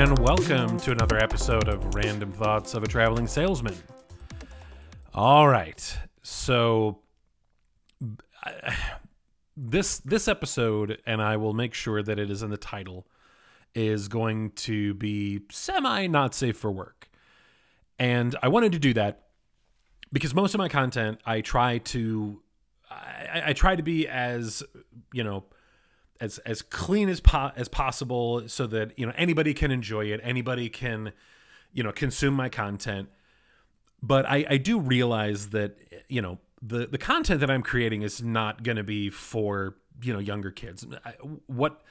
and welcome to another episode of Random Thoughts of a Traveling Salesman. All right, so this this episode, and I will make sure that it is in the title, is going to be semi not safe for work, and I wanted to do that because most of my content I try to I, I try to be as you know as as clean as po- as possible so that you know anybody can enjoy it anybody can you know consume my content. But i i do realize that you know the the content that i'm creating is not going to be for you know younger kids. I, what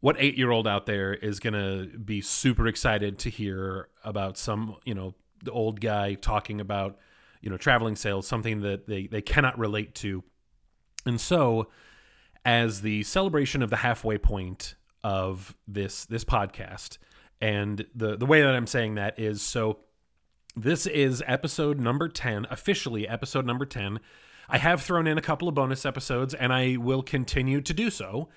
what eight year old out there is going to be super excited to hear about some you know the old guy talking about you know traveling sales something that they they cannot relate to. And so as the celebration of the halfway point of this this podcast. And the the way that I'm saying that is so this is episode number 10, officially episode number 10. I have thrown in a couple of bonus episodes and I will continue to do so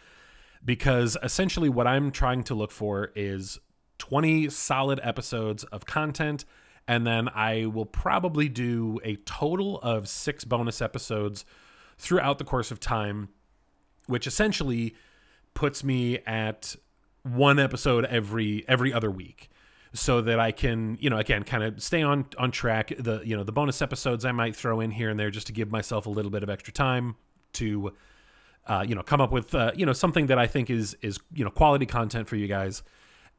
because essentially what I'm trying to look for is 20 solid episodes of content and then I will probably do a total of 6 bonus episodes throughout the course of time which essentially puts me at one episode every every other week so that I can, you know, again, kind of stay on on track. The you know the bonus episodes I might throw in here and there just to give myself a little bit of extra time to, uh, you know, come up with uh, you know something that I think is is you know quality content for you guys.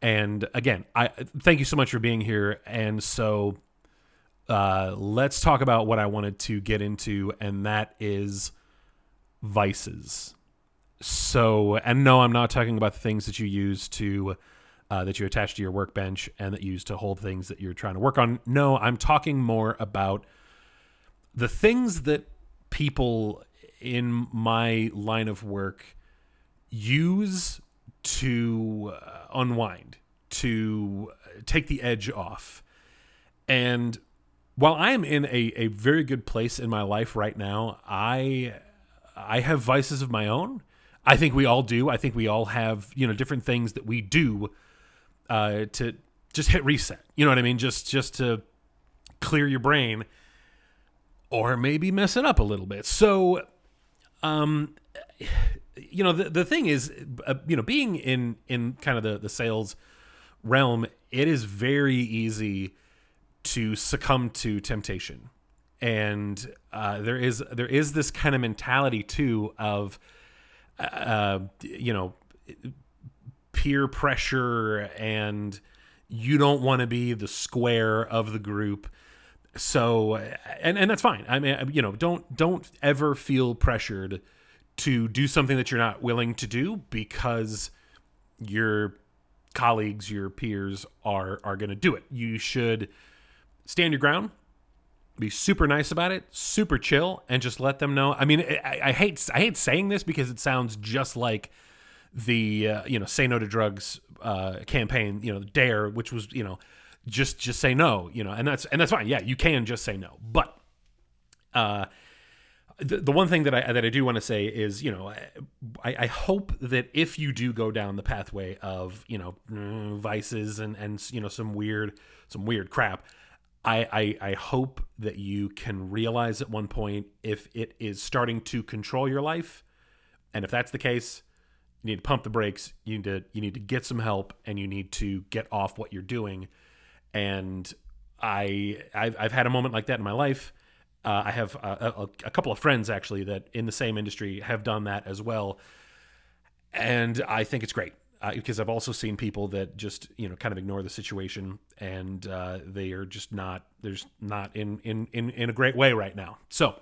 And again, I thank you so much for being here. And so, uh, let's talk about what I wanted to get into, and that is vices. So, and no, I'm not talking about the things that you use to uh, that you attach to your workbench and that you use to hold things that you're trying to work on. No, I'm talking more about the things that people in my line of work use to uh, unwind, to take the edge off. And while I am in a, a very good place in my life right now, I I have vices of my own I think we all do. I think we all have you know different things that we do uh, to just hit reset. You know what I mean? Just just to clear your brain, or maybe mess it up a little bit. So, um, you know the the thing is, uh, you know, being in in kind of the the sales realm, it is very easy to succumb to temptation, and uh, there is there is this kind of mentality too of uh, you know, peer pressure and you don't want to be the square of the group. So, and, and that's fine. I mean, you know, don't, don't ever feel pressured to do something that you're not willing to do because your colleagues, your peers are, are going to do it. You should stand your ground, be super nice about it, super chill, and just let them know. I mean, I, I hate I hate saying this because it sounds just like the uh, you know say no to drugs uh, campaign, you know, dare, which was you know just just say no, you know, and that's and that's fine. Yeah, you can just say no, but uh, the, the one thing that I that I do want to say is, you know, I, I hope that if you do go down the pathway of you know vices and and you know some weird some weird crap I, I, I hope that you can realize at one point if it is starting to control your life, and if that's the case, you need to pump the brakes. You need to you need to get some help, and you need to get off what you're doing. And I I've, I've had a moment like that in my life. Uh, I have a, a, a couple of friends actually that in the same industry have done that as well, and I think it's great uh, because I've also seen people that just you know kind of ignore the situation and uh, they are just not there's not in in in in a great way right now. So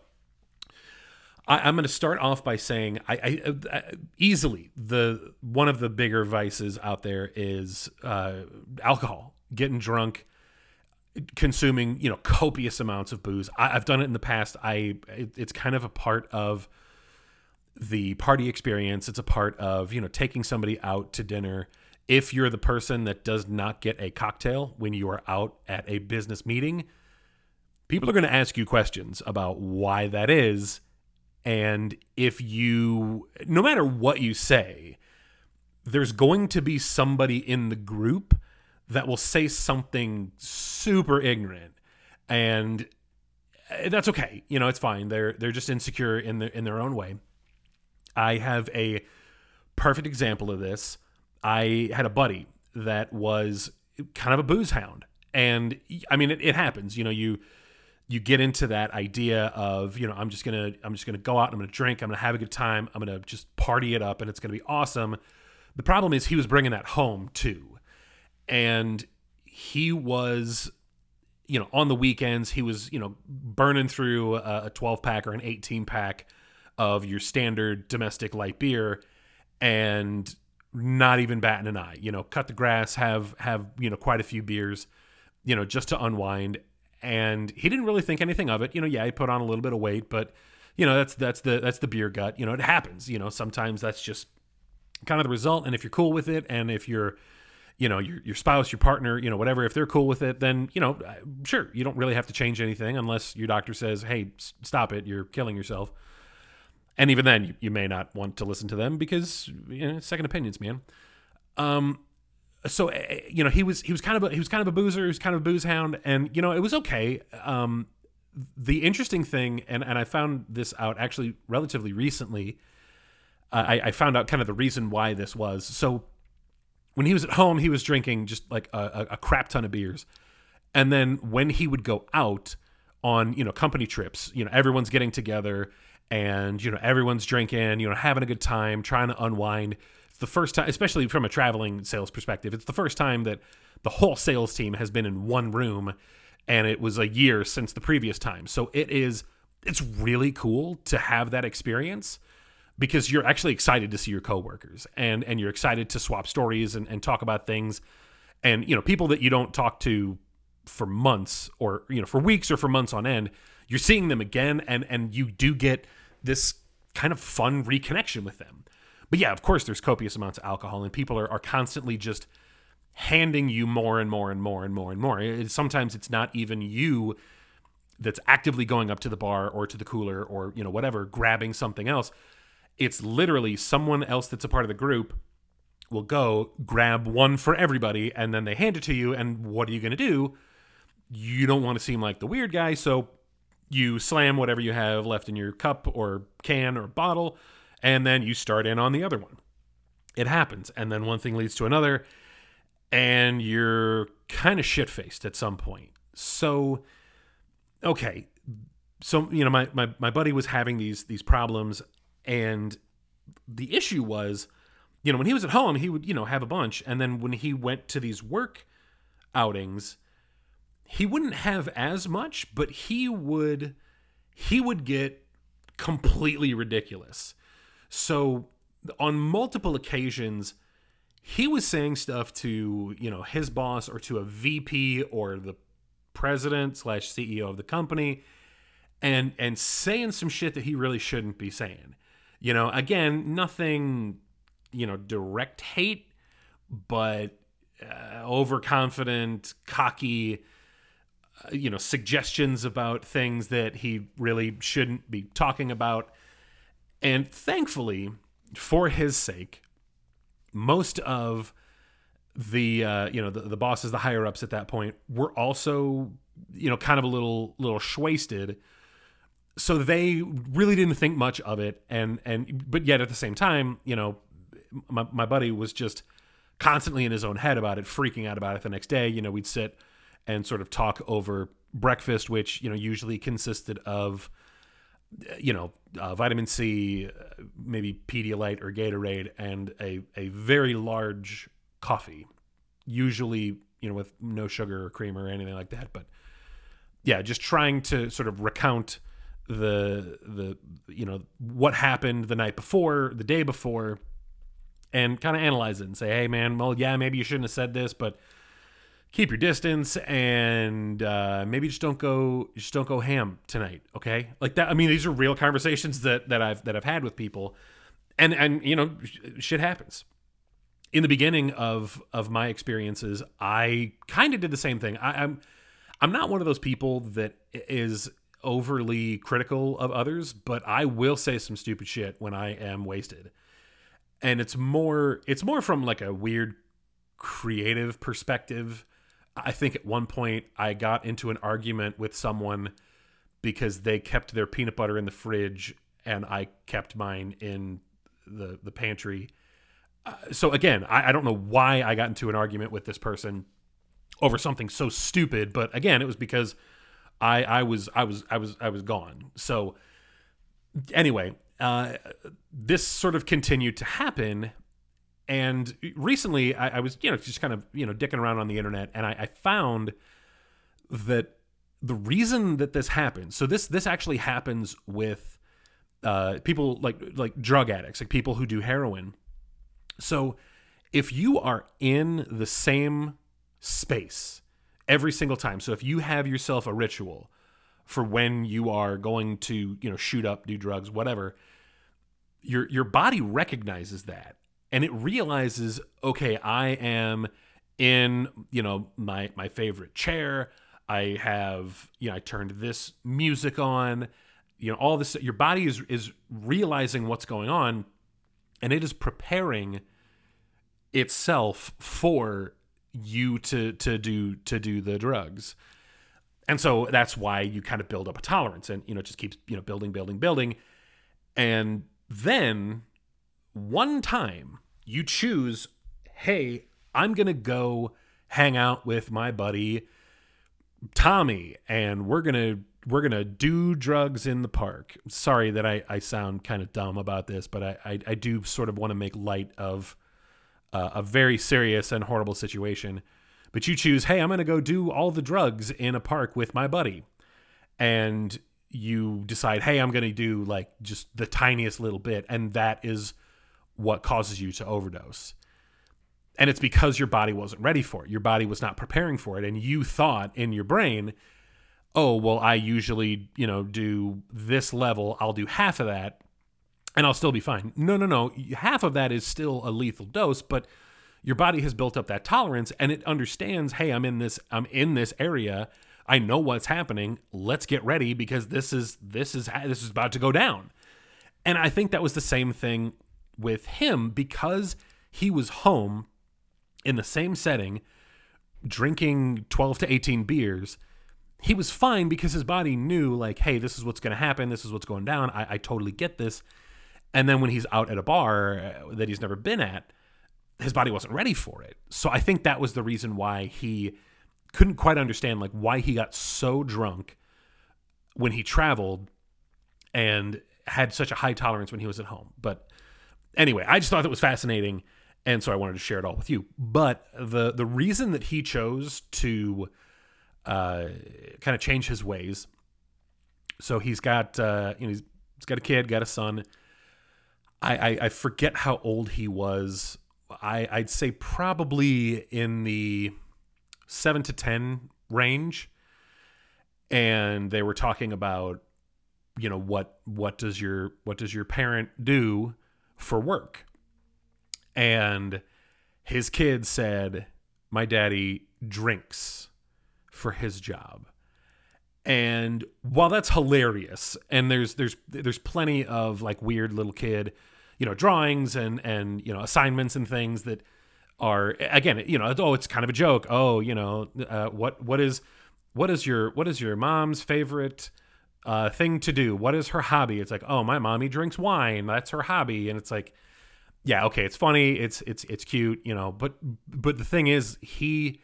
I, am going to start off by saying I, I, I, easily the one of the bigger vices out there is uh, alcohol, getting drunk, consuming you know copious amounts of booze. I, have done it in the past. I it, it's kind of a part of the party experience. It's a part of, you know, taking somebody out to dinner. If you're the person that does not get a cocktail when you are out at a business meeting, people are going to ask you questions about why that is. And if you, no matter what you say, there's going to be somebody in the group that will say something super ignorant and eh, that's okay. You know, it's fine. They're they're just insecure in their in their own way. I have a perfect example of this. I had a buddy that was kind of a booze hound. And I mean it, it happens. You know, you you get into that idea of, you know, I'm just gonna I'm just gonna go out, I'm gonna drink, I'm gonna have a good time, I'm gonna just party it up and it's gonna be awesome. The problem is he was bringing that home too. And he was you know, on the weekends, he was, you know, burning through a 12 pack or an 18 pack of your standard domestic light beer and not even batting an eye. You know, cut the grass, have have, you know, quite a few beers, you know, just to unwind. And he didn't really think anything of it. You know, yeah, he put on a little bit of weight, but you know, that's that's the that's the beer gut. You know, it happens. You know, sometimes that's just kind of the result. And if you're cool with it, and if you're you know your your spouse, your partner, you know whatever, if they're cool with it, then you know sure you don't really have to change anything unless your doctor says, hey, stop it, you're killing yourself. And even then, you, you may not want to listen to them because you know, second opinions, man. Um, so eh, eh, you know he was he was kind of a, he was kind of a boozer, he was kind of a booze hound, and you know it was okay. Um, the interesting thing, and and I found this out actually relatively recently. I, I found out kind of the reason why this was so when he was at home, he was drinking just like a, a, crap ton of beers. And then when he would go out on, you know, company trips, you know, everyone's getting together and, you know, everyone's drinking, you know, having a good time, trying to unwind. It's the first time, especially from a traveling sales perspective, it's the first time that the whole sales team has been in one room and it was a year since the previous time. So it is, it's really cool to have that experience because you're actually excited to see your coworkers and and you're excited to swap stories and, and talk about things and you know people that you don't talk to for months or you know for weeks or for months on end you're seeing them again and and you do get this kind of fun reconnection with them. But yeah of course there's copious amounts of alcohol and people are, are constantly just handing you more and more and more and more and more. It, sometimes it's not even you that's actively going up to the bar or to the cooler or you know whatever grabbing something else. It's literally someone else that's a part of the group will go grab one for everybody and then they hand it to you and what are you going to do? You don't want to seem like the weird guy so you slam whatever you have left in your cup or can or bottle and then you start in on the other one it happens and then one thing leads to another and you're kind of shit-faced at some point so okay so you know my, my my buddy was having these these problems and the issue was, you know, when he was at home, he would, you know, have a bunch. And then when he went to these work outings, he wouldn't have as much, but he would he would get completely ridiculous. So on multiple occasions, he was saying stuff to, you know, his boss or to a VP or the president slash CEO of the company and and saying some shit that he really shouldn't be saying. You know, again, nothing, you know, direct hate, but uh, overconfident, cocky, you know, suggestions about things that he really shouldn't be talking about. And thankfully, for his sake, most of the uh, you know the, the bosses, the higher ups at that point, were also you know kind of a little little wasted so they really didn't think much of it. And and but yet at the same time you know my, my buddy was just constantly in his own head about it freaking out about it the next day. You know we'd sit and sort of talk over breakfast which you know usually consisted of you know uh, vitamin c maybe pedialyte or gatorade and a, a very large coffee usually you know with no sugar or cream or anything like that. But yeah just trying to sort of recount the the you know what happened the night before, the day before, and kind of analyze it and say, hey man, well yeah, maybe you shouldn't have said this, but keep your distance and uh, maybe just don't go just don't go ham tonight, okay? Like that. I mean, these are real conversations that that I've that I've had with people, and and you know, shit happens. In the beginning of of my experiences, I kind of did the same thing. I, I'm I'm not one of those people that is overly critical of others, but I will say some stupid shit when I am wasted. And it's more it's more from like a weird creative perspective. I think at one point I got into an argument with someone because they kept their peanut butter in the fridge and I kept mine in the the pantry. Uh, so again, I, I don't know why I got into an argument with this person over something so stupid, but again, it was because I I was I was I was I was gone. So anyway, uh, this sort of continued to happen. And recently, I, I, was you know just kind of you know dicking around on the internet, and I, I found that the reason that this happens. So this this actually happens with uh, people like like drug addicts, like people who do heroin. So if you are in the same space every single time, so if you have yourself a ritual for when you are going to you know shoot up, do drugs, whatever, your your body recognizes that and it realizes, okay, I am in you know my my favorite chair. I have you know I turned this music on. You know all this your body is is realizing what's going on and it is preparing itself for you to to do to do the drugs. And so that's why you kind of build up a tolerance and you know it just keeps you know building building building. And then one time you choose hey i'm gonna go hang out with my buddy tommy and we're gonna we're gonna do drugs in the park. Sorry that I, I sound kind of dumb about this, but I, I, I do sort of want to make light of uh, a very serious and horrible situation. But you choose, hey, I'm gonna go do all the drugs in a park with my buddy, and you decide, hey, I'm gonna do like just the tiniest little bit, and that is what causes you to overdose. And it's because your body wasn't ready for it. Your body was not preparing for it, and you thought in your brain oh, well, I usually, you know, do this level, I'll do half of that and I'll still be fine. No, no, no. Half of that is still a lethal dose, but your body has built up that tolerance and it understands, hey, I'm in this I'm in this area. I know what's happening. Let's get ready because this is this is this is about to go down. And I think that was the same thing with him because he was home in the same setting drinking 12 to 18 beers. He was fine because his body knew like hey this is what's going to happen this is what's going down I, I, totally get this. And then when he's out at a bar uh, that he's never been at his body wasn't ready for it. So i think that was the reason why he couldn't quite understand like why he got so drunk when he traveled and had such a high tolerance when he was at home. But anyway i just thought that was fascinating and so i wanted to share it all with you but the the reason that he chose to uh, kind of change his ways. So he's got uh, you know he's, he's got a kid, got a son. I, I, I forget how old he was. I I'd say probably in the seven to ten range. And they were talking about you know what what does your what does your parent do for work and his kid said my daddy drinks for his job. And while that's hilarious, and there's there's there's plenty of like weird little kid, you know, drawings and and you know assignments and things that are again, you know, oh, it's kind of a joke. Oh, you know, uh, what what is what is your what is your mom's favorite uh, thing to do? What is her hobby? It's like, oh, my mommy drinks wine. That's her hobby, and it's like, yeah, okay, it's funny, it's it's it's cute, you know. But but the thing is, he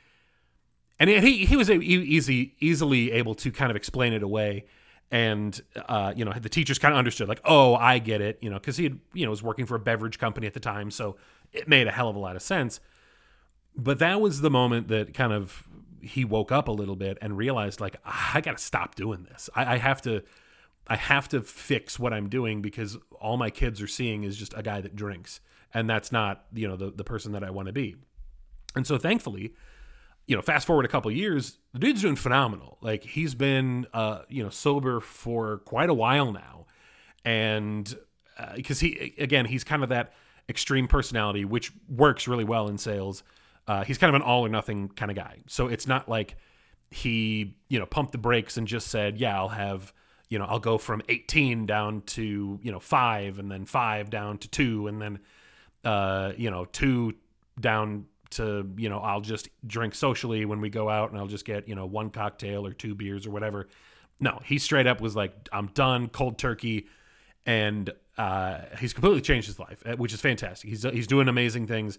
and he he was easy easily able to kind of explain it away and uh, you know the teachers kind of understood like oh i get it you know because he had, you know was working for a beverage company at the time so it made a hell of a lot of sense but that was the moment that kind of he woke up a little bit and realized like i gotta stop doing this I, I have to i have to fix what i'm doing because all my kids are seeing is just a guy that drinks and that's not you know the, the person that i want to be and so thankfully you know, fast forward a couple years, the dude's doing phenomenal. Like he's been, uh, you know, sober for quite a while now, and because uh, he, again, he's kind of that extreme personality, which works really well in sales. Uh, he's kind of an all or nothing kind of guy. So it's not like he, you know, pumped the brakes and just said, "Yeah, I'll have." You know, I'll go from 18 down to, you know, five and then five down to two and then, uh, you know, two down to you know I'll just drink socially when we go out and I'll just get you know one cocktail or two beers or whatever. No, he straight up was like I'm done, cold turkey, and uh, he's completely changed his life, uh, which is fantastic. He's he's doing amazing things.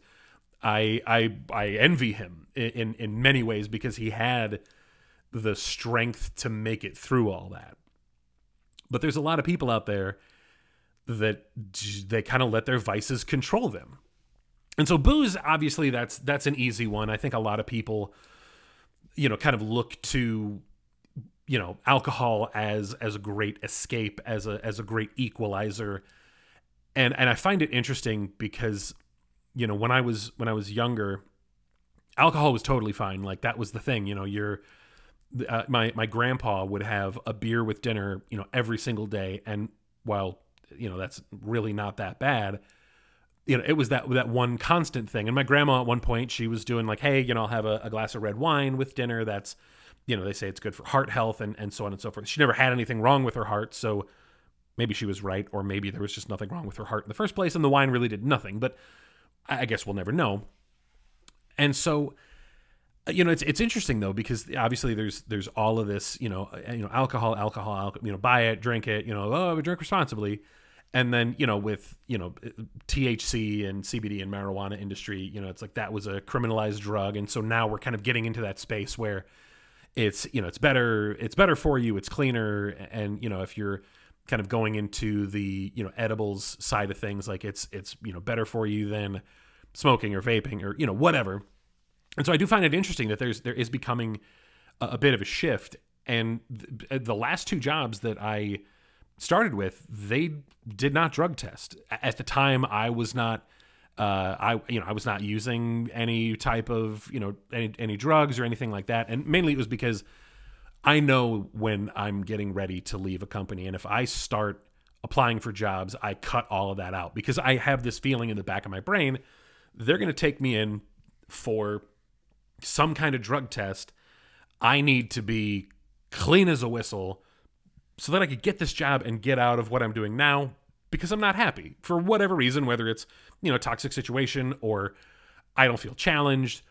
I I I envy him in in many ways because he had the strength to make it through all that. But there's a lot of people out there that they kind of let their vices control them. And so booze obviously that's that's an easy one. I think a lot of people you know kind of look to you know alcohol as as a great escape as a as a great equalizer. And and I find it interesting because you know when I was when I was younger alcohol was totally fine. Like that was the thing, you know, you're uh, my my grandpa would have a beer with dinner, you know, every single day. And while you know that's really not that bad you know it was that that one constant thing. And my grandma at one point she was doing like hey you know i'll have a, a, glass of red wine with dinner. That's you know they say it's good for heart health and, and so on and so forth. She never had anything wrong with her heart so maybe she was right or maybe there was just nothing wrong with her heart in the first place and the wine really did nothing. But i, guess we'll never know and so uh, you know it's it's interesting though because obviously there's there's all of this you know uh, you know alcohol alcohol, alcohol you know buy it drink it you know oh drink responsibly and then you know with you know THC and CBD and marijuana industry you know it's like that was a criminalized drug and so now we're kind of getting into that space where it's you know it's better it's better for you it's cleaner and you know if you're kind of going into the you know edibles side of things like it's it's you know better for you than smoking or vaping or you know whatever and so I do find it interesting that there's there is becoming a, a bit of a shift and th- the last two jobs that I started with, they did not drug test. At the time, I was not. Uh, I you know I was not using any type of you know any any drugs or anything like that, and mainly it was because I know when I'm getting ready to leave a company, and if I start applying for jobs, I cut all of that out because I have this feeling in the back of my brain they're going to take me in for some kind of drug test. I need to be clean as a whistle so that I could get this job and get out of what I'm doing now because I'm not happy for whatever reason, whether it's, you know, toxic situation or I don't feel challenged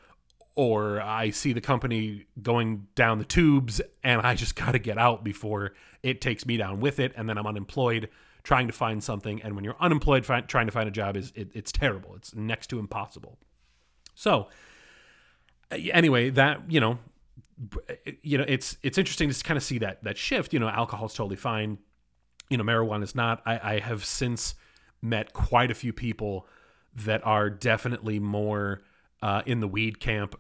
or I see the company going down the tubes and I just got to get out before it takes me down with it and then I'm unemployed trying to find something and when you're unemployed trying to find a job is it, it's terrible. It's next to impossible. So anyway, that, you know, you know, it's it's interesting to kind of see that that shift. You know, alcohol is totally fine. You know, marijuana is not. I, I have since met quite a few people that are definitely more uh, in the weed camp.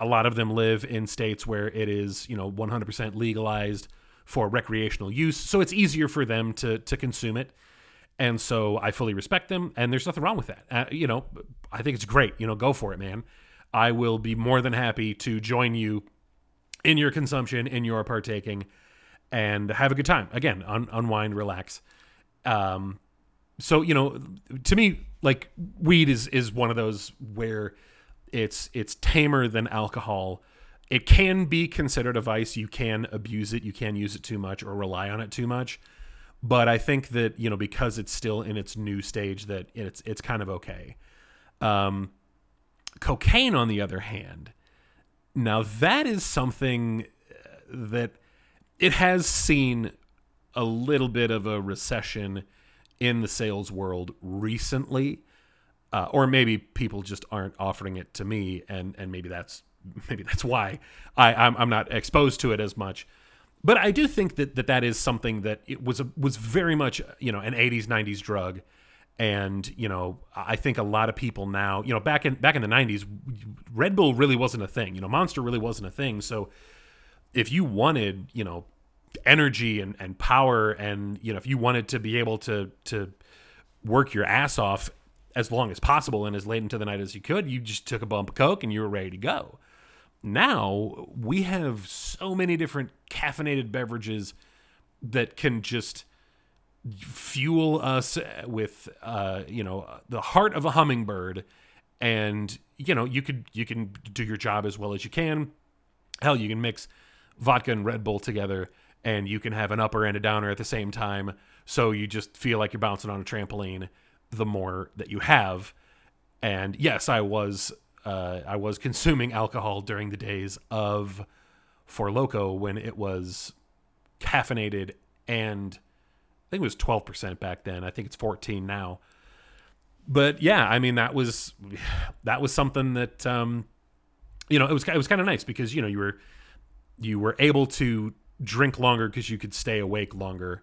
A lot of them live in states where it is, you know, 100% legalized for recreational use, so it's easier for them to to consume it. And so I fully respect them, and there's nothing wrong with that. Uh, you know, I think it's great. You know, go for it, man. I will be more than happy to join you in your consumption, in your partaking, and have a good time. Again, un- unwind, relax. Um, so you know, to me, like weed is is one of those where it's it's tamer than alcohol. It can be considered a vice. You can abuse it. You can use it too much or rely on it too much. But I think that you know because it's still in its new stage, that it's it's kind of okay. Um, cocaine, on the other hand, now, that is something uh, that it has seen a little bit of a recession in the sales world recently. Uh, or maybe people just aren't offering it to me, and, and maybe that's maybe that's why I, I'm, I'm not exposed to it as much. But I do think that that, that is something that it was a, was very much you know an 80s 90s drug and you know i think a lot of people now you know back in back in the 90s red bull really wasn't a thing you know monster really wasn't a thing so if you wanted you know energy and, and power and you know if you wanted to be able to to work your ass off as long as possible and as late into the night as you could you just took a bump of coke and you were ready to go. Now we have so many different caffeinated beverages that can just fuel us with uh, you know the heart of a hummingbird. And you know you could you can do your job as well as you can. Hell you can mix vodka and red bull together and you can have an upper and a downer at the same time. So you just feel like you're bouncing on a trampoline the more that you have and yes i was uh, I was consuming alcohol during the days of Four Loko when it was caffeinated and I think it was 12% back then. I think it's 14 now. But yeah, I mean that was that was something that um, you know it was it was kind of nice because you know you were you were able to drink longer because you could stay awake longer.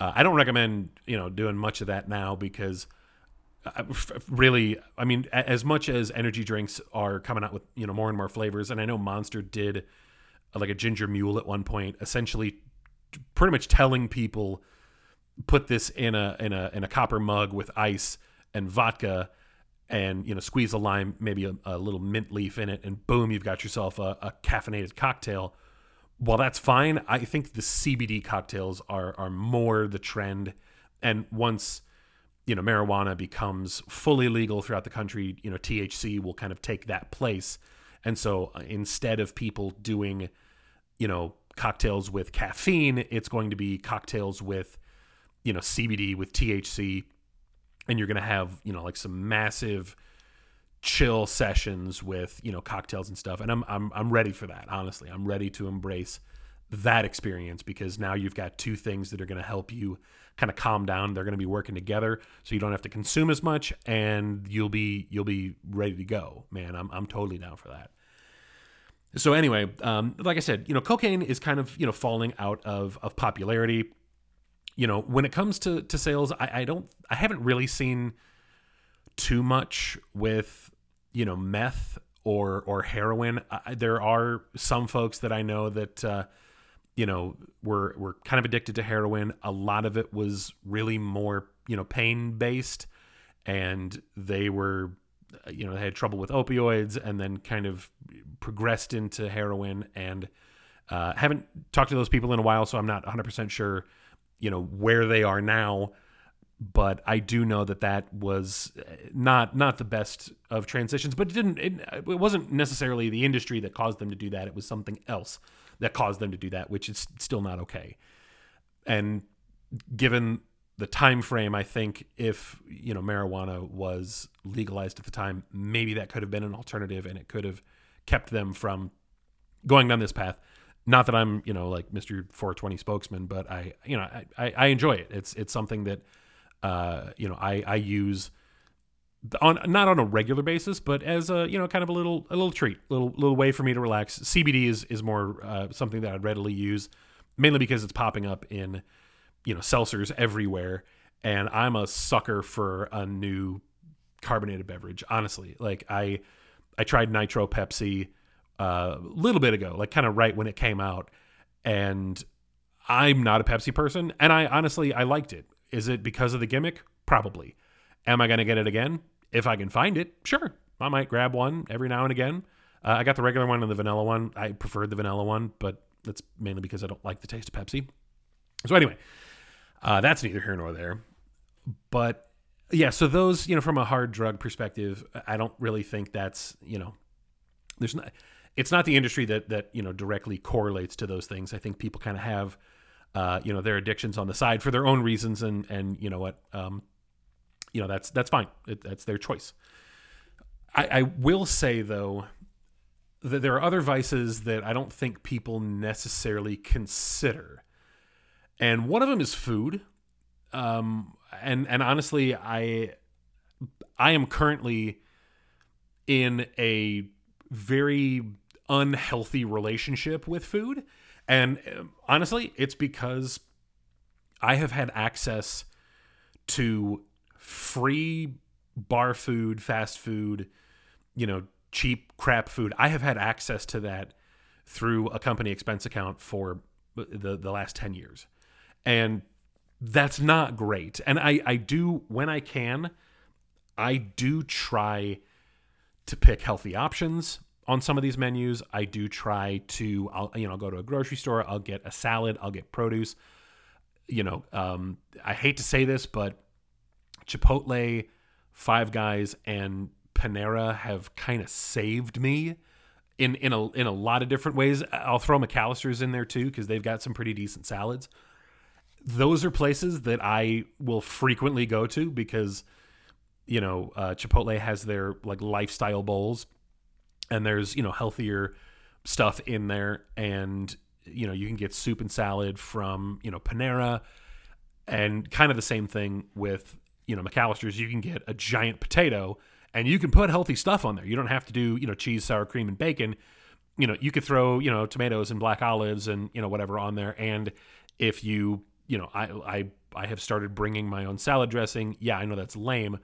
Uh, I don't recommend you know doing much of that now because really, I mean, as much as energy drinks are coming out with you know more and more flavors, and I know Monster did uh, like a ginger mule at one point, essentially pretty much telling people put this in a in a in a copper mug with ice and vodka and you know squeeze a lime maybe a, a little mint leaf in it and boom you've got yourself a, a, caffeinated cocktail. While that's fine i think the cbd cocktails are are more the trend and once you know marijuana becomes fully legal throughout the country you know thc will kind of take that place and so uh, instead of people doing you know cocktails with caffeine it's going to be cocktails with you know CBD with THC, and you're gonna have you know like some massive chill sessions with you know cocktails and stuff. And I'm I'm I'm ready for that. Honestly, I'm ready to embrace that experience because now you've got two things that are going to help you kind of calm down. They're going to be working together so you don't have to consume as much and you'll be you'll be ready to go man. I'm, I'm totally down for that. So anyway um, like i said you know cocaine is kind of you know falling out of of popularity. You know, when it comes to to sales, I, I don't, I haven't really seen too much with you know meth or or heroin. I, there are some folks that I know that uh, you know were were kind of addicted to heroin. A lot of it was really more you know pain based, and they were you know they had trouble with opioids and then kind of progressed into heroin and uh, haven't talked to those people in a while, so I'm not 100 percent sure you know where they are now but I do know that that was uh, not not the best of transitions. But it didn't. It, it, wasn't necessarily the industry that caused them to do that. It was something else that caused them to do that, which is still not okay. And given the time frame, I think if you know marijuana was legalized at the time, maybe that could have been an alternative, and it could have kept them from going down this path not that I'm, you know, like Mr. 420 spokesman, but I, you know, I, I enjoy it. It's, it's something that, uh, you know, I, I use on, not on a regular basis, but as a, you know, kind of a little, a little treat, little, little way for me to relax. CBD is, is more, uh, something that I'd readily use mainly because it's popping up in, you know, seltzers everywhere. And I'm a sucker for a new carbonated beverage. Honestly, like I, I tried Nitro Pepsi a little bit ago, like kind of right when it came out. And I'm not a Pepsi person, and I honestly I liked it. Is it because of the gimmick? Probably. Am I going to get it again if I can find it? Sure, I might grab one every now and again. Uh, I got the regular one and the vanilla one. I preferred the vanilla one, but that's mainly because I don't like the taste of Pepsi. So anyway, uh, that's neither here nor there. But yeah, so those you know from a hard drug perspective, I don't really think that's you know there's not it's not the industry that that you know directly correlates to those things. I think people kind of have uh, you know their addictions on the side for their own reasons, and and you know what, um, you know that's that's fine. It, that's their choice. I, I will say though that there are other vices that I don't think people necessarily consider, and one of them is food. Um, and and honestly, I I am currently in a very unhealthy relationship with food. And um, honestly, it's because I have had access to free bar food, fast food, you know, cheap crap food. I have had access to that through a company expense account for the the last 10 years. And that's not great. And I I do when I can I do try to pick healthy options on some of these menus, I do try to, I'll, you know, go to a grocery store, I'll get a salad, I'll get produce. You know, um, I hate to say this, but Chipotle, Five Guys, and Panera have kind of saved me in in a in a lot of different ways. I'll throw McAlister's in there too because they've got some pretty decent salads. Those are places that I will frequently go to because you know uh, Chipotle has their like lifestyle bowls and there's you know healthier stuff in there and you know you can get soup and salad from you know panera and kind of the same thing with you know McAlister's you can get a giant potato and you can put healthy stuff on there. You don't have to do you know cheese sour cream and bacon. You know you could throw you know tomatoes and black olives and you know whatever on there. And if you you know i i i have started bringing my own salad dressing. Yeah i know that's lame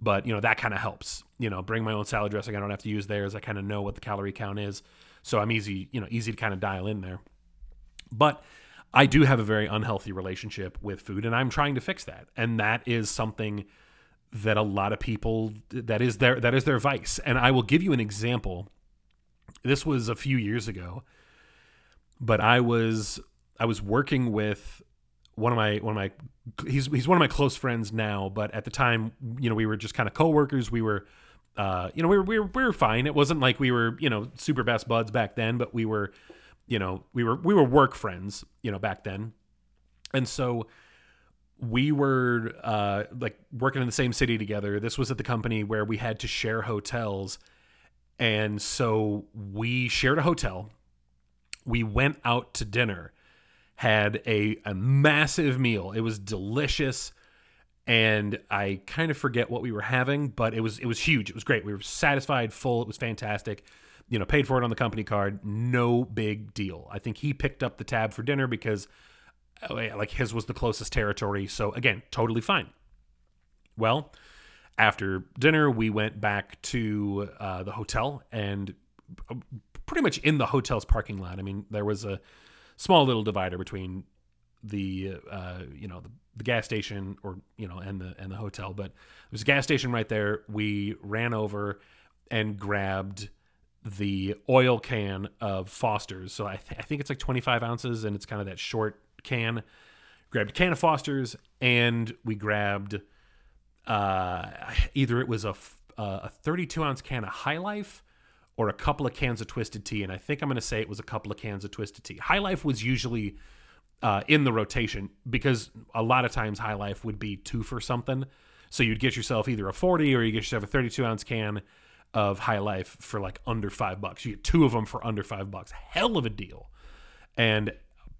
but you know that kind of helps. You know bring my own salad dressing. I don't have to use theirs. I kind of know what the calorie count is. So i'm easy you know easy to kind of dial in there. But i do have a very unhealthy relationship with food and i'm trying to fix that. And that is something that a lot of people that is their that is their vice. And i will give you an example. This was a few years ago but i was i was working with one of my one of my he's he's one of my close friends now but at the time you know we were just kind of coworkers. We were uh you know we were, we were we were fine. It wasn't like we were you know super best buds back then but we were you know we were we were work friends you know back then and so we were uh like working in the same city together this was at the company where we had to share hotels and so we shared a hotel we went out to dinner had a, a massive meal. It was delicious. And I kind of forget what we were having, but it was it was huge. It was great. We were satisfied, full. It was fantastic. You know, paid for it on the company card. No big deal. I think he picked up the tab for dinner because oh, like his was the closest territory. So again, totally fine. Well, after dinner, we went back to uh, the hotel and uh, pretty much in the hotel's parking lot. I mean, there was a small little divider between the uh, you know the, the gas station or you know and the and the hotel but there's a gas station right there we ran over and grabbed the oil can of foster's. So i, th- I think it's like 25 ounces and it's kind of that short can. Grabbed a can of foster's and we grabbed uh, either it was a, a 32 ounce can of high life or a couple of cans of twisted tea and i think i'm going to say it was a couple of cans of twisted tea. High life was usually uh, in the rotation because a lot of times high life would be two for something. So you'd get yourself either a 40 or you get yourself a 32 ounce can of high life for like under five bucks you get two of them for under five bucks hell of a deal and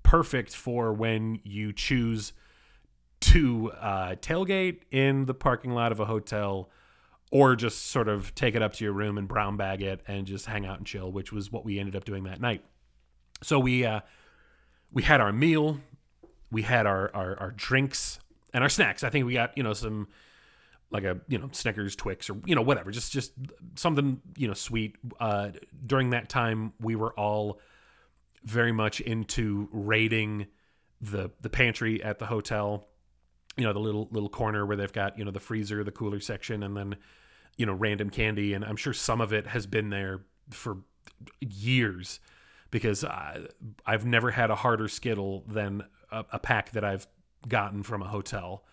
perfect for when you choose to uh, tailgate in the parking lot of a hotel or just sort of take it up to your room and brown bag it and just hang out and chill, which was what we ended up doing that night. So we uh, we had our meal, we had our, our our drinks and our snacks. I think we got you know some like a you know Snickers, Twix, or you know whatever, just just something you know sweet. Uh, during that time, we were all very much into raiding the the pantry at the hotel. You know the little little corner where they've got you know the freezer, the cooler section, and then you know random candy and i'm sure some of it has been there for years because I, i've never had a harder skittle than a, a pack that i've gotten from a hotel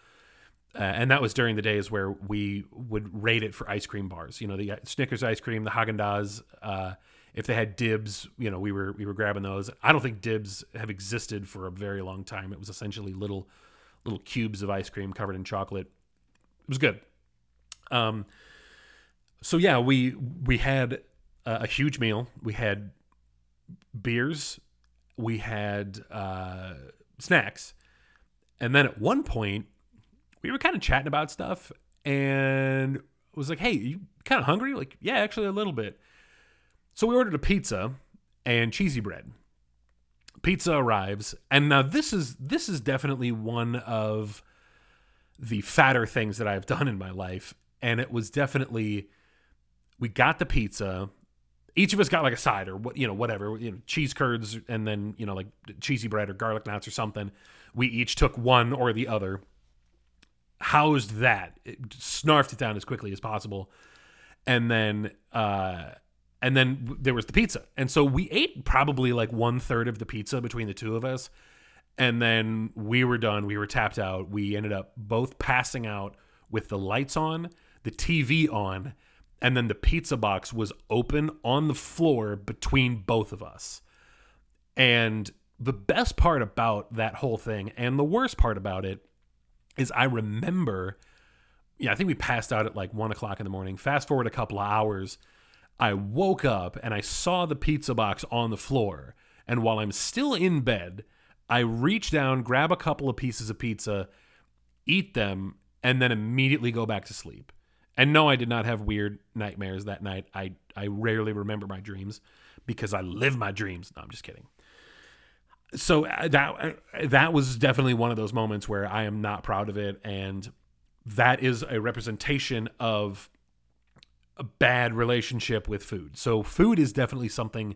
uh, and that was during the days where we would rate it for ice cream bars you know the snickers ice cream the haagen-dazs uh, if they had dibs you know we were we were grabbing those. I don't think dibs have existed for a very long time. It was essentially little little cubes of ice cream covered in chocolate. It was good. Um, so yeah, we we had a, a huge meal. We had beers, we had uh, snacks, and then at one point we were kind of chatting about stuff, and was like, "Hey, you kind of hungry?" Like, "Yeah, actually a little bit." So we ordered a pizza and cheesy bread. Pizza arrives, and now this is this is definitely one of the fatter things that I've done in my life, and it was definitely we got the pizza. Each of us got like a side or what you know whatever you know cheese curds and then you know like cheesy bread or garlic knots or something. We each took one or the other. Housed that, it, snarfed it down as quickly as possible, and then uh, and then there was the pizza, and so we ate probably like one third of the pizza between the two of us, and then we were done. We were tapped out. We ended up both passing out with the lights on, the TV on, and then the pizza box was open on the floor between both of us. And the best part about that whole thing, and the worst part about it, is I remember, yeah, I think we passed out at like one o'clock in the morning. Fast forward a couple of hours, I woke up and I saw the pizza box on the floor. And while I'm still in bed, I reach down, grab a couple of pieces of pizza, eat them, and then immediately go back to sleep. And no, I did not have weird nightmares that night. I, I rarely remember my dreams because I live my dreams. No, I'm just kidding. So uh, that uh, that was definitely one of those moments where I am not proud of it, and that is a representation of a bad relationship with food. So food is definitely something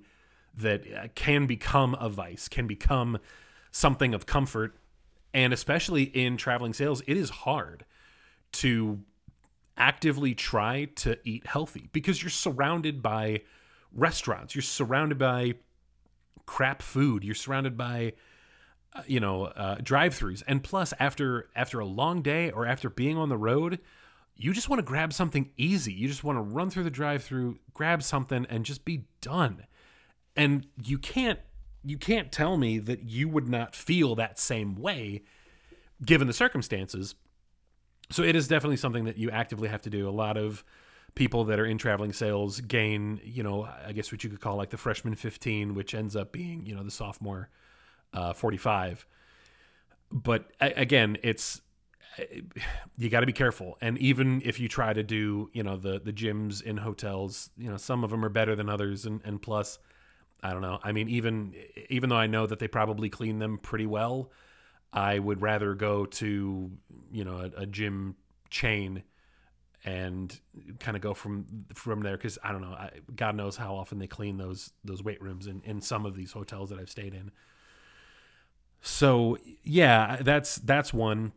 that uh, can become a vice, can become something of comfort, and especially in traveling sales, it is hard to actively try to eat healthy because you're surrounded by restaurants, you're surrounded by crap food, you're surrounded by uh, you know uh, drive-throughs, and plus after after a long day or after being on the road, you just want to grab something easy. You just want to run through the drive-through, grab something, and just be done. And you can't you can't tell me that you would not feel that same way given the circumstances so it is definitely something that you actively have to do. A lot of people that are in traveling sales gain, you know, I guess what you could call like the freshman 15, which ends up being, you know, the sophomore uh, 45. But again, it's you got to be careful. And even if you try to do, you know, the the gyms in hotels, you know, some of them are better than others, and and plus, I don't know. I mean, even even though I know that they probably clean them pretty well, I would rather go to you know a, a gym chain and kind of go from from there because I don't know I, God knows how often they clean those those weight rooms in in some of these hotels that I've stayed in. So yeah, that's that's one.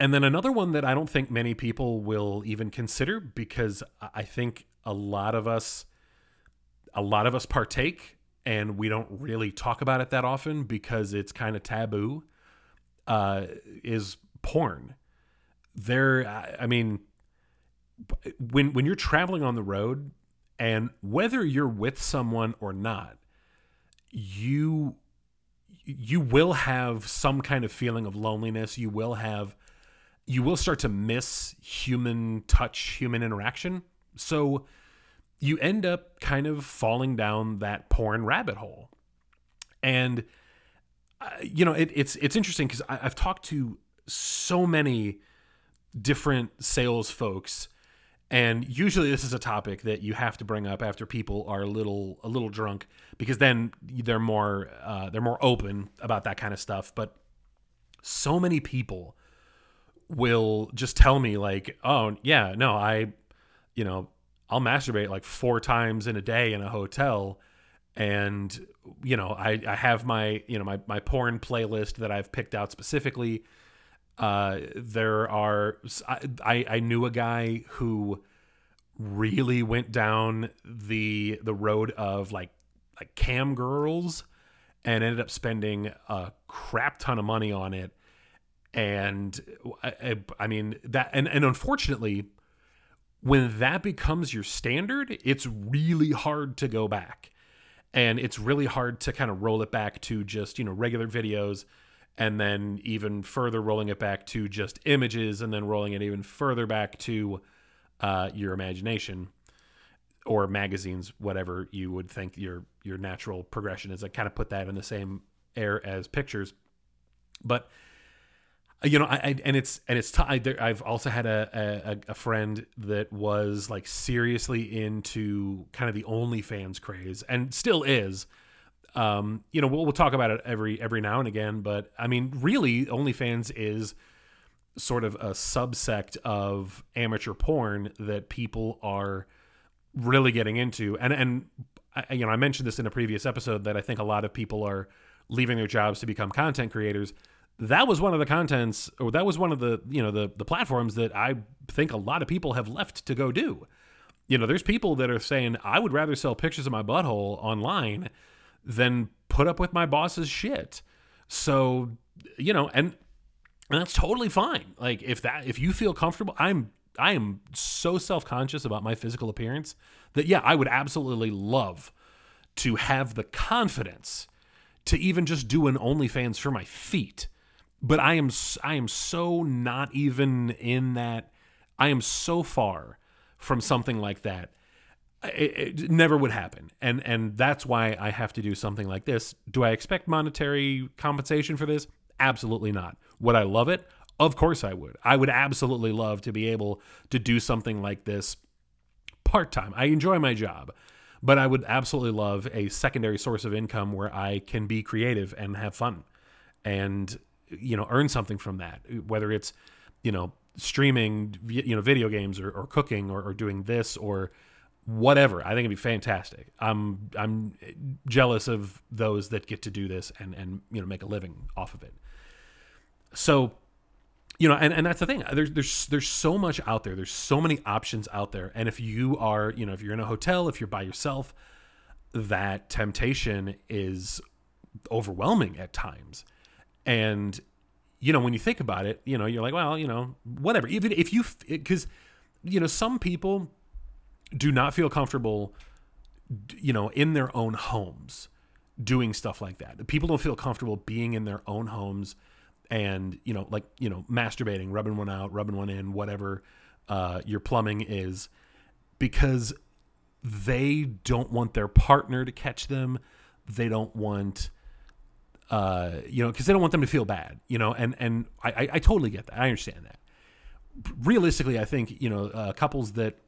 And then another one that I don't think many people will even consider because I think a lot of us a lot of us partake and we don't really talk about it that often because it's kind of taboo uh, is porn. There, I mean, when when you're traveling on the road, and whether you're with someone or not, you you will have some kind of feeling of loneliness. You will have you will start to miss human touch, human interaction. So you end up kind of falling down that porn rabbit hole. And uh, you know, it, it's it's interesting because I've talked to so many different sales folks, and usually this is a topic that you have to bring up after people are a little a little drunk because then they're more uh, they're more open about that kind of stuff. But so many people will just tell me like, oh yeah, no, I, you know, I'll masturbate like four times in a day in a hotel and you know I, I have my you know my, my porn playlist that i've picked out specifically uh, there are I, I knew a guy who really went down the the road of like like cam girls and ended up spending a crap ton of money on it. And I, I mean that and, and unfortunately when that becomes your standard it's really hard to go back. And it's really hard to kind of roll it back to just you know regular videos and then even further rolling it back to just images and then rolling it even further back to uh, your imagination or magazines whatever you would think your your natural progression is i kind of put that in the same air as pictures but you know, I, I, and it's and it's t- I, there, I've also had a, a, a friend that was like seriously into kind of the OnlyFans craze and still is. Um, you know, we'll, we'll talk about it every every now and again, but I mean, really, OnlyFans is sort of a subsect of amateur porn that people are really getting into, and and I, you know, I mentioned this in a previous episode that I think a lot of people are leaving their jobs to become content creators that was one of the contents or that was one of the you know the the platforms that I think a lot of people have left to go do. You know, there's people that are saying I would rather sell pictures of my butthole online than put up with my boss's shit. So, you know, and, and that's totally fine. Like if that if you feel comfortable, I'm I am so self-conscious about my physical appearance that yeah, I would absolutely love to have the confidence to even just do an OnlyFans for my feet but I am I am so not even in that I am so far from something like that. It, it never would happen. And and that's why i have to do something like this. Do i expect monetary compensation for this? Absolutely not. Would i love it? Of course i would. I would absolutely love to be able to do something like this part-time. I enjoy my job but i would absolutely love a secondary source of income where i can be creative and have fun and you know earn something from that. Whether it's you know streaming you know video games or, or cooking or, or doing this or whatever. I think it'd be fantastic. I'm I'm jealous of those that get to do this and and you know make a living off of it. So, you know, and, and that's the thing. There's there's there's so much out there. There's so many options out there. And if you are, you know, if you're in a hotel, if you're by yourself, that temptation is overwhelming at times. And you know, when you think about it, you know, you're like, well, you know, whatever. Even if you cuz you know, some people do not feel comfortable, you know, in their own homes doing stuff like that. People don't feel comfortable being in their own homes and, you know, like, you know, masturbating, rubbing one out, rubbing one in, whatever uh, your plumbing is, because they don't want their partner to catch them. They don't want, uh, you know, because they don't want them to feel bad, you know, and, and I, I, I totally get that. I understand that. Realistically, I think, you know, uh, couples that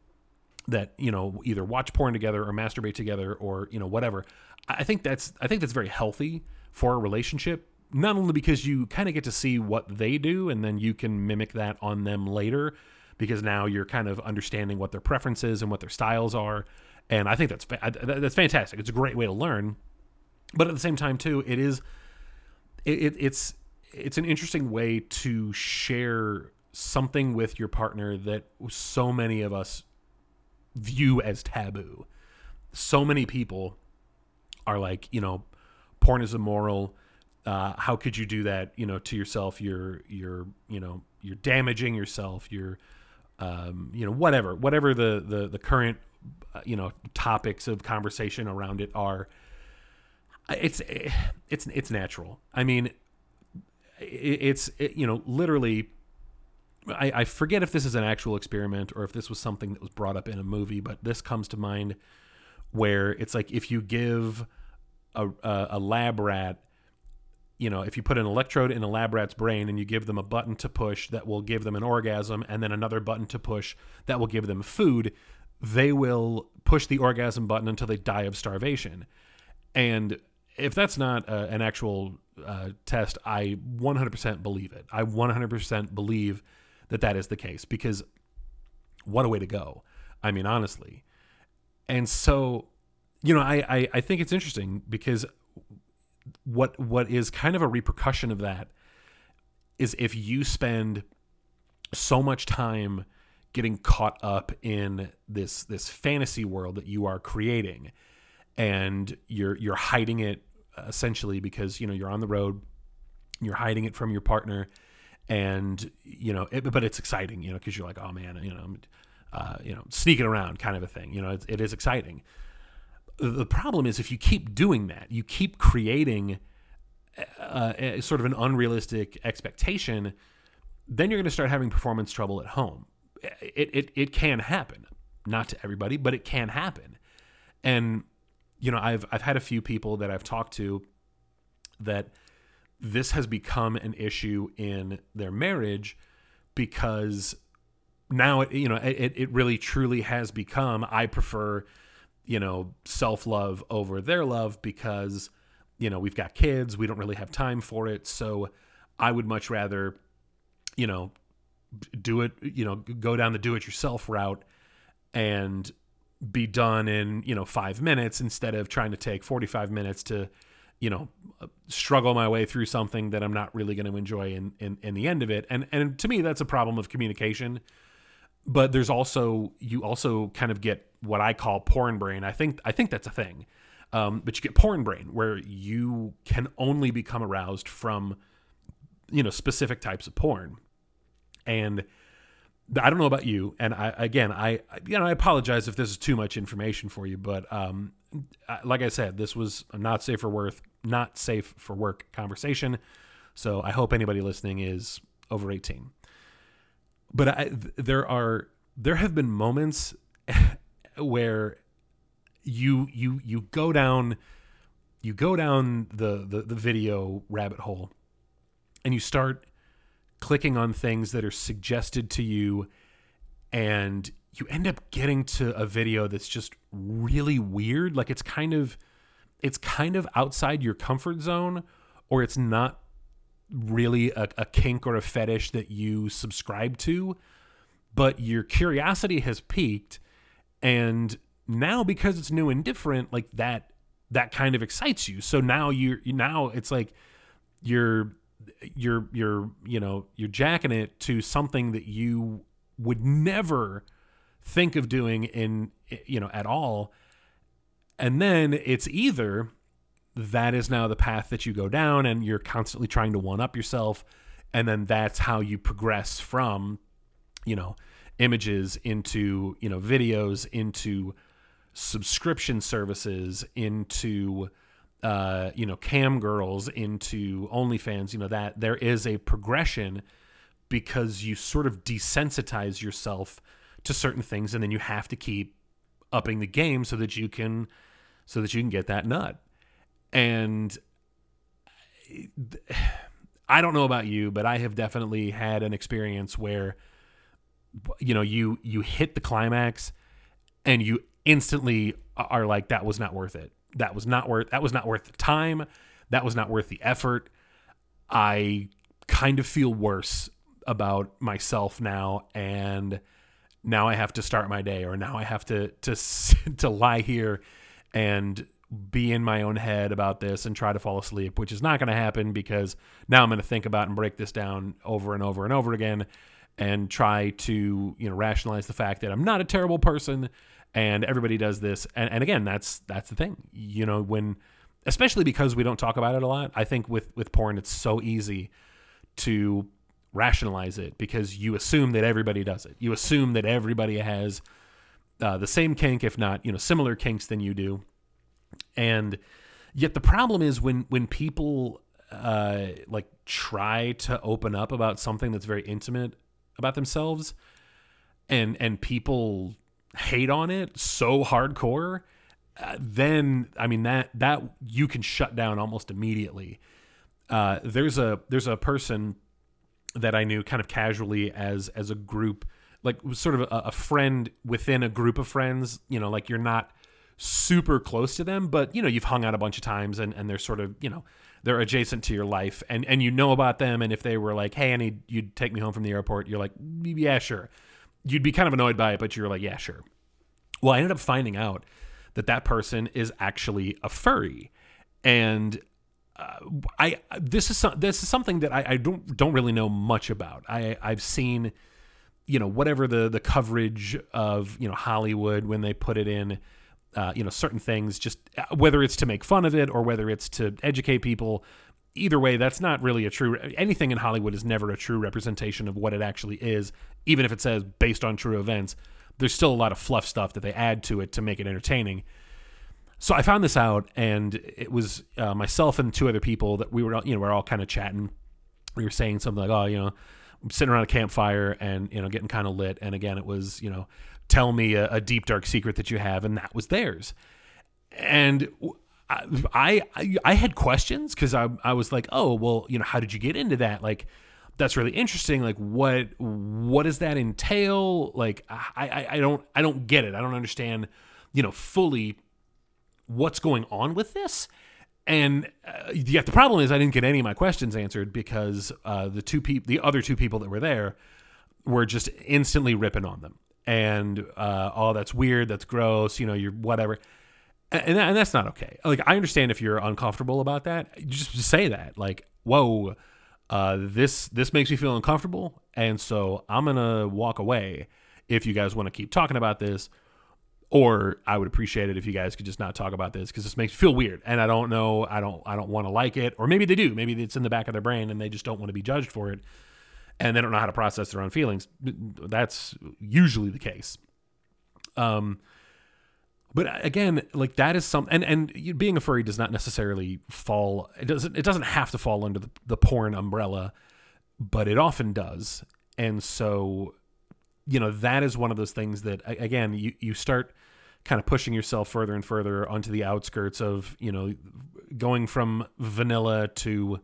that you know either watch porn together or masturbate together or you know whatever i think that's i think that's very healthy for a relationship not only because you kind of get to see what they do and then you can mimic that on them later because now you're kind of understanding what their preferences and what their styles are. And i think that's that's fantastic. It's a great way to learn. But at the same time too it is it, it's it's an interesting way to share something with your partner that so many of us view as taboo. So many people are like, you know, porn is immoral. Uh, how could you do that? You know, to yourself, you're you're you know you're damaging yourself. You're um, you know whatever whatever the the the current uh, you know topics of conversation around it are. It's it's it's natural. I mean, it's it, you know literally I, I forget if this is an actual experiment or if this was something that was brought up in a movie, but this comes to mind where it's like if you give a, a, a lab rat you know, if you put an electrode in a lab rat's brain and you give them a button to push that will give them an orgasm and then another button to push that will give them food, they will push the orgasm button until they die of starvation. And if that's not uh, an actual uh, test, I 100% believe it. I 100% believe that that is the case because what a way to go. I mean, honestly. And so, you know, I, I, I think it's interesting because what what is kind of a repercussion of that is if you spend so much time getting caught up in this this fantasy world that you are creating and you're you're hiding it uh, essentially because you know you're on the road you're hiding it from your partner and you know, it, but it's exciting, you know, because you're like, oh man, you know, uh, you know, sneaking around kind of a thing. You know, it, it is exciting. The problem is if you keep doing that, you keep creating uh, a, sort of an unrealistic expectation, then you're going to start having performance trouble at home. It, it, it can happen, not to everybody, but it can happen. And, you know, I've, I've had a few people that I've talked to that this has become an issue in their marriage because now it you know it, it really truly has become i prefer you know self-love over their love because you know we've got kids we don't really have time for it. So i would much rather you know do it you know go down the do it yourself route and be done in you know 5 minutes instead of trying to take 45 minutes to you know struggle my way through something that I'm not really going to enjoy in, in in the end of it. And and to me that's a problem of communication. But there's also you also kind of get what I call porn brain. I think I think that's a thing. Um, but you get porn brain where you can only become aroused from you know specific types of porn. And I don't know about you, and I again, I you know I apologize if this is too much information for you, but um, like I said, this was not safe for work, not safe for work conversation. So I hope anybody listening is over 18. But I, there are there have been moments where you you you go down you go down the, the the video rabbit hole and you start clicking on things that are suggested to you and you end up getting to a video that's just really weird. Like it's kind of it's kind of outside your comfort zone or it's not really a, a kink or a fetish that you subscribe to. But your curiosity has peaked and now because it's new and different like that that kind of excites you. So now you're now it's like you're you're you're you know you're jacking it to something that you would never think of doing in you know at all and then it's either that is now the path that you go down and you're constantly trying to one up yourself and then that's how you progress from you know images into you know videos into subscription services into uh, you know cam girls into OnlyFans. You know that there is a progression because you sort of desensitize yourself to certain things, and then you have to keep upping the game so that you can so that you can get that nut. And I don't know about you, but I have definitely had an experience where you know you you hit the climax and you instantly are like that was not worth it. That was not worth that was not worth the time. That was not worth the effort. I kind of feel worse about myself now and now i have to start my day or now i have to to to lie here and be in my own head about this and try to fall asleep which is not going to happen because now i'm going to think about and break this down over and over and over again and try to you know rationalize the fact that i'm not a terrible person and everybody does this. And, and again that's that's the thing. You know when especially because we don't talk about it a lot i think with with porn it's so easy to rationalize it because you assume that everybody does it you assume that everybody has uh, the same kink if not you know similar kinks than you do and yet the problem is when when people uh, like try to open up about something that's very intimate about themselves and and people hate on it so hardcore, uh, then I mean that that you can shut down almost immediately. Uh, there's a there's a person that I knew kind of casually as as a group, like sort of a, a friend within a group of friends. You know, like you're not super close to them, but you know you've hung out a bunch of times, and and they're sort of you know they're adjacent to your life, and and you know about them. And if they were like, hey, I need you'd take me home from the airport, you're like, yeah, sure you'd be kind of annoyed by it, but you're like, yeah, sure. Well, I ended up finding out that that person is actually a furry, and uh, I this is some, this is something that I, I, don't don't really know much about. I I've seen, you know, whatever the the coverage of you know Hollywood when they put it in. Uh, you know certain things just uh, whether it's to make fun of it or whether it's to educate people either way, that's not really a true. Anything in Hollywood is never a true representation of what it actually is, even if it says based on true events. There's still a lot of fluff stuff that they add to it to make it entertaining. So I found this out, and it was uh, myself and two other people that we were, you know, we are all kind of chatting. We were saying something like, "Oh, you know, I'm sitting around a campfire and you know getting kind of lit." And again, it was, you know, tell me a, a deep dark secret that you have, and that was theirs. And I I, I had questions because I I was like, oh well, you know, how did you get into that? Like, that's really interesting. Like, what what does that entail? Like, I I, I don't I don't get it. I don't understand, you know, fully what's going on with this. And uh, yet the problem is I didn't get any of my questions answered because uh, the two people, the other two people that were there, were just instantly ripping on them. And uh, oh, that's weird. That's gross. You know, you're whatever and, and that's not okay. Like I understand if you're uncomfortable about that, just say that. Like, whoa, uh, this this makes me feel uncomfortable, and so I'm gonna walk away. If you guys want to keep talking about this, or I would appreciate it if you guys could just not talk about this because this makes me feel weird, and I don't know, I don't, I don't want to like it, or maybe they do, maybe it's in the back of their brain and they just don't want to be judged for it, and they don't know how to process their own feelings. That's usually the case. Um, but again like that is something and and being a furry does not necessarily fall it doesn't it doesn't have to fall under the, the porn umbrella but it often does and so you know that is one of those things that again you you start kind of pushing yourself further and further onto the outskirts of you know going from vanilla to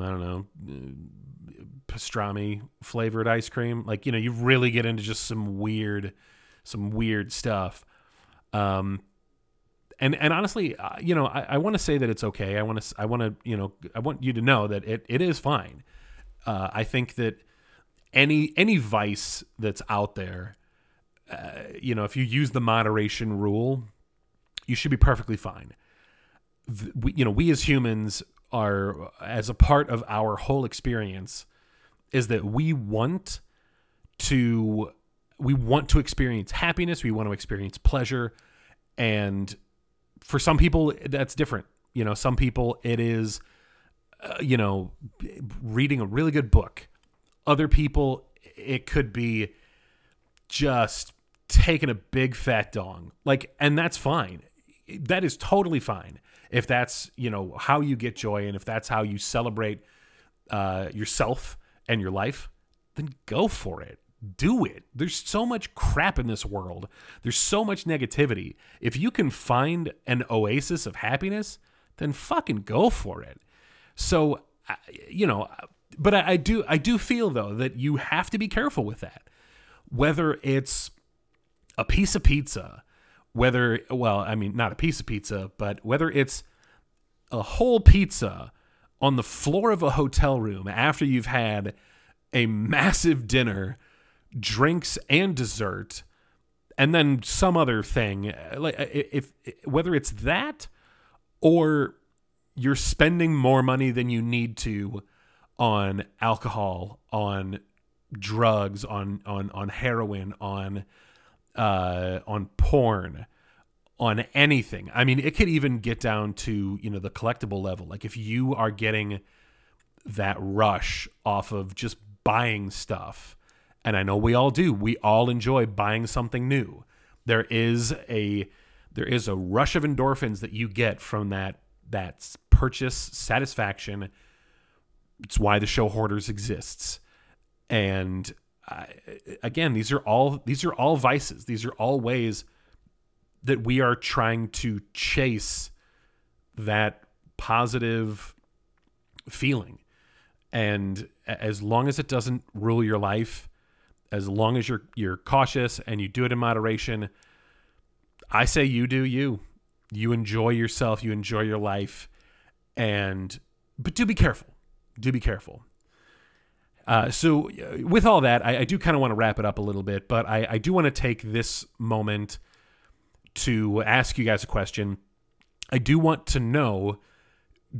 I don't know pastrami flavored ice cream. Like you know you really get into just some weird some weird stuff. Um, and and honestly, uh, you know, I, I want to say that it's okay. I want to I want to you know I want you to know that it, it is fine. Uh, I think that any any vice that's out there, uh, you know, if you use the moderation rule, you should be perfectly fine. We, you know, we as humans are as a part of our whole experience is that we want to we want to experience happiness, we want to experience pleasure, and for some people that's different. You know, some people it is uh, you know reading a really good book. Other people it could be just taking a big fat dong. Like and that's fine. That is totally fine. If that's, you know, how you get joy and if that's how you celebrate uh, yourself and your life, then go for it do it. There's so much crap in this world. There's so much negativity. If you can find an oasis of happiness, then fucking go for it. So, you know, but I, I do I do feel though that you have to be careful with that. Whether it's a piece of pizza, whether well, I mean not a piece of pizza, but whether it's a whole pizza on the floor of a hotel room after you've had a massive dinner drinks and dessert and then some other thing uh, like uh, if, if whether it's that or you're spending more money than you need to on alcohol on drugs on on on heroin on uh on porn on anything i mean it could even get down to you know the collectible level like if you are getting that rush off of just buying stuff and I know we all do. We all enjoy buying something new. There is a there is a rush of endorphins that you get from that that purchase satisfaction. It's why the show hoarders exists. And uh, again, these are all these are all vices. These are all ways that we are trying to chase that positive feeling. And as long as it doesn't rule your life, as long as you're you're cautious and you do it in moderation, I say you do you. You enjoy yourself, you enjoy your life, and but do be careful. Do be careful. Uh, so, uh, with all that, I, I do kind of want to wrap it up a little bit, but I, I do want to take this moment to ask you guys a question. I do want to know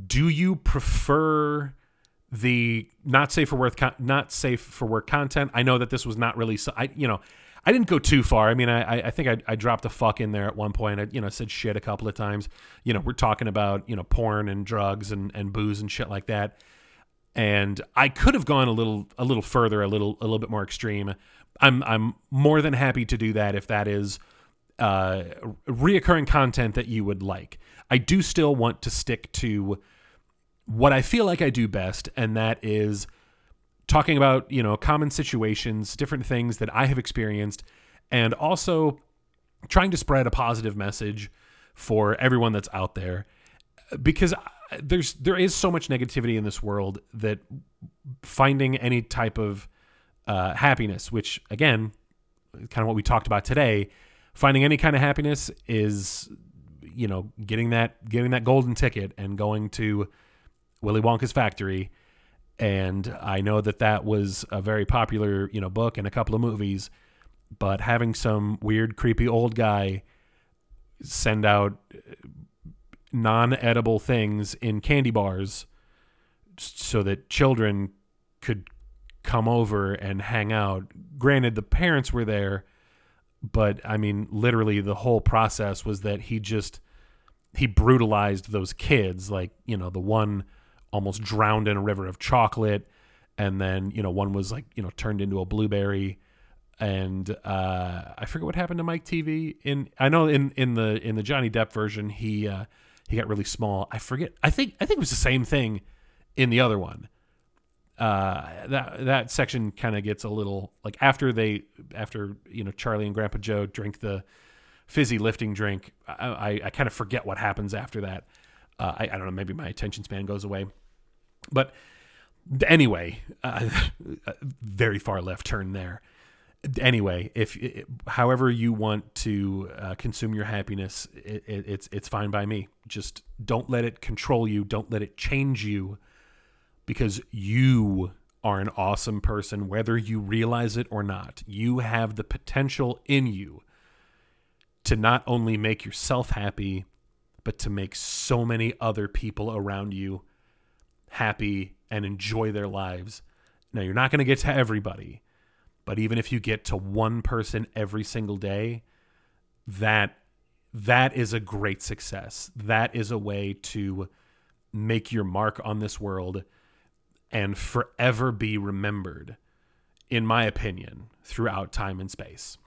do you prefer the not safe for work not safe for work content. I know that this was not really so, I you know I didn't go too far. I mean, I I think I, I dropped a fuck in there at one point. I you know said shit a couple of times. You know, we're talking about you know porn and drugs and and booze and shit like that. And I could have gone a little a little further, a little a little bit more extreme. I'm I'm more than happy to do that if that is uh, reoccurring content that you would like. I do still want to stick to what I feel like I do best, and that is talking about, you know, common situations, different things that I have experienced, and also trying to spread a positive message for everyone that's out there because there's there is so much negativity in this world that finding any type of uh, happiness, which again, kind of what we talked about today, finding any kind of happiness is you know getting that getting that golden ticket and going to Willy Wonka's Factory, and I know that that was a very popular, you know, book and a couple of movies. But having some weird, creepy old guy send out non-edible things in candy bars so that children could come over and hang out. Granted, the parents were there, but I mean, literally, the whole process was that he just he brutalized those kids. Like you know, the one almost drowned in a river of chocolate and then you know one was like you know turned into a blueberry and uh, I forget what happened to Mike Teavee. in I know in in the in the Johnny Depp version he uh, he got really small I forget I think I think it was the same thing in the other one uh, that that section kind of gets a little like after they after you know Charlie and Grandpa Joe drink the fizzy lifting drink, I, I, I kind of forget what happens after that. Uh, I, I don't know, maybe my attention span goes away. But anyway, uh, very far left turn there. Anyway, if however you want to uh, consume your happiness, it, it, it's it's fine by me. Just don't let it control you. Don't let it change you, because you are an awesome person, whether you realize it or not. You have the potential in you to not only make yourself happy, but to make so many other people around you happy and enjoy their lives. Now, you're not going to get to everybody, but even if you get to one person every single day, that that is a great success. That is a way to make your mark on this world and forever be remembered, in my opinion, throughout time and space.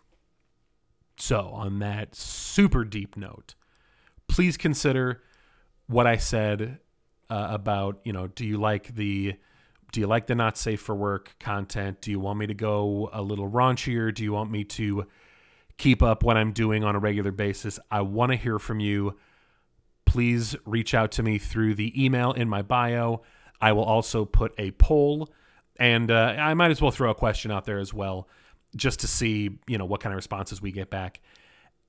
So, on that super deep note, please consider what I said uh, about, you know, do you like the do you like the not safe for work content? Do you want me to go a little raunchier? Do you want me to keep up what I'm doing on a regular basis? I want to hear from you. Please reach out to me through the email in my bio. I will also put a poll and uh, I might as well throw a question out there as well just to see, you know, what kind of responses we get back.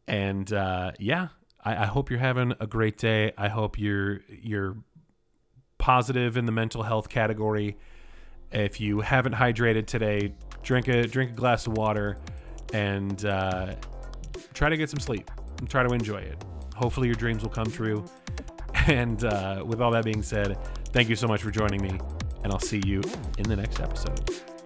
And uh, yeah, I, I hope you're having a great day. I hope you're you're positive in the mental health category. If you haven't hydrated today, drink a drink a glass of water and uh, try to get some sleep and try to enjoy it. Hopefully, your dreams will come true. And uh, with all that being said, thank you so much for joining me, and I'll see you in the next episode.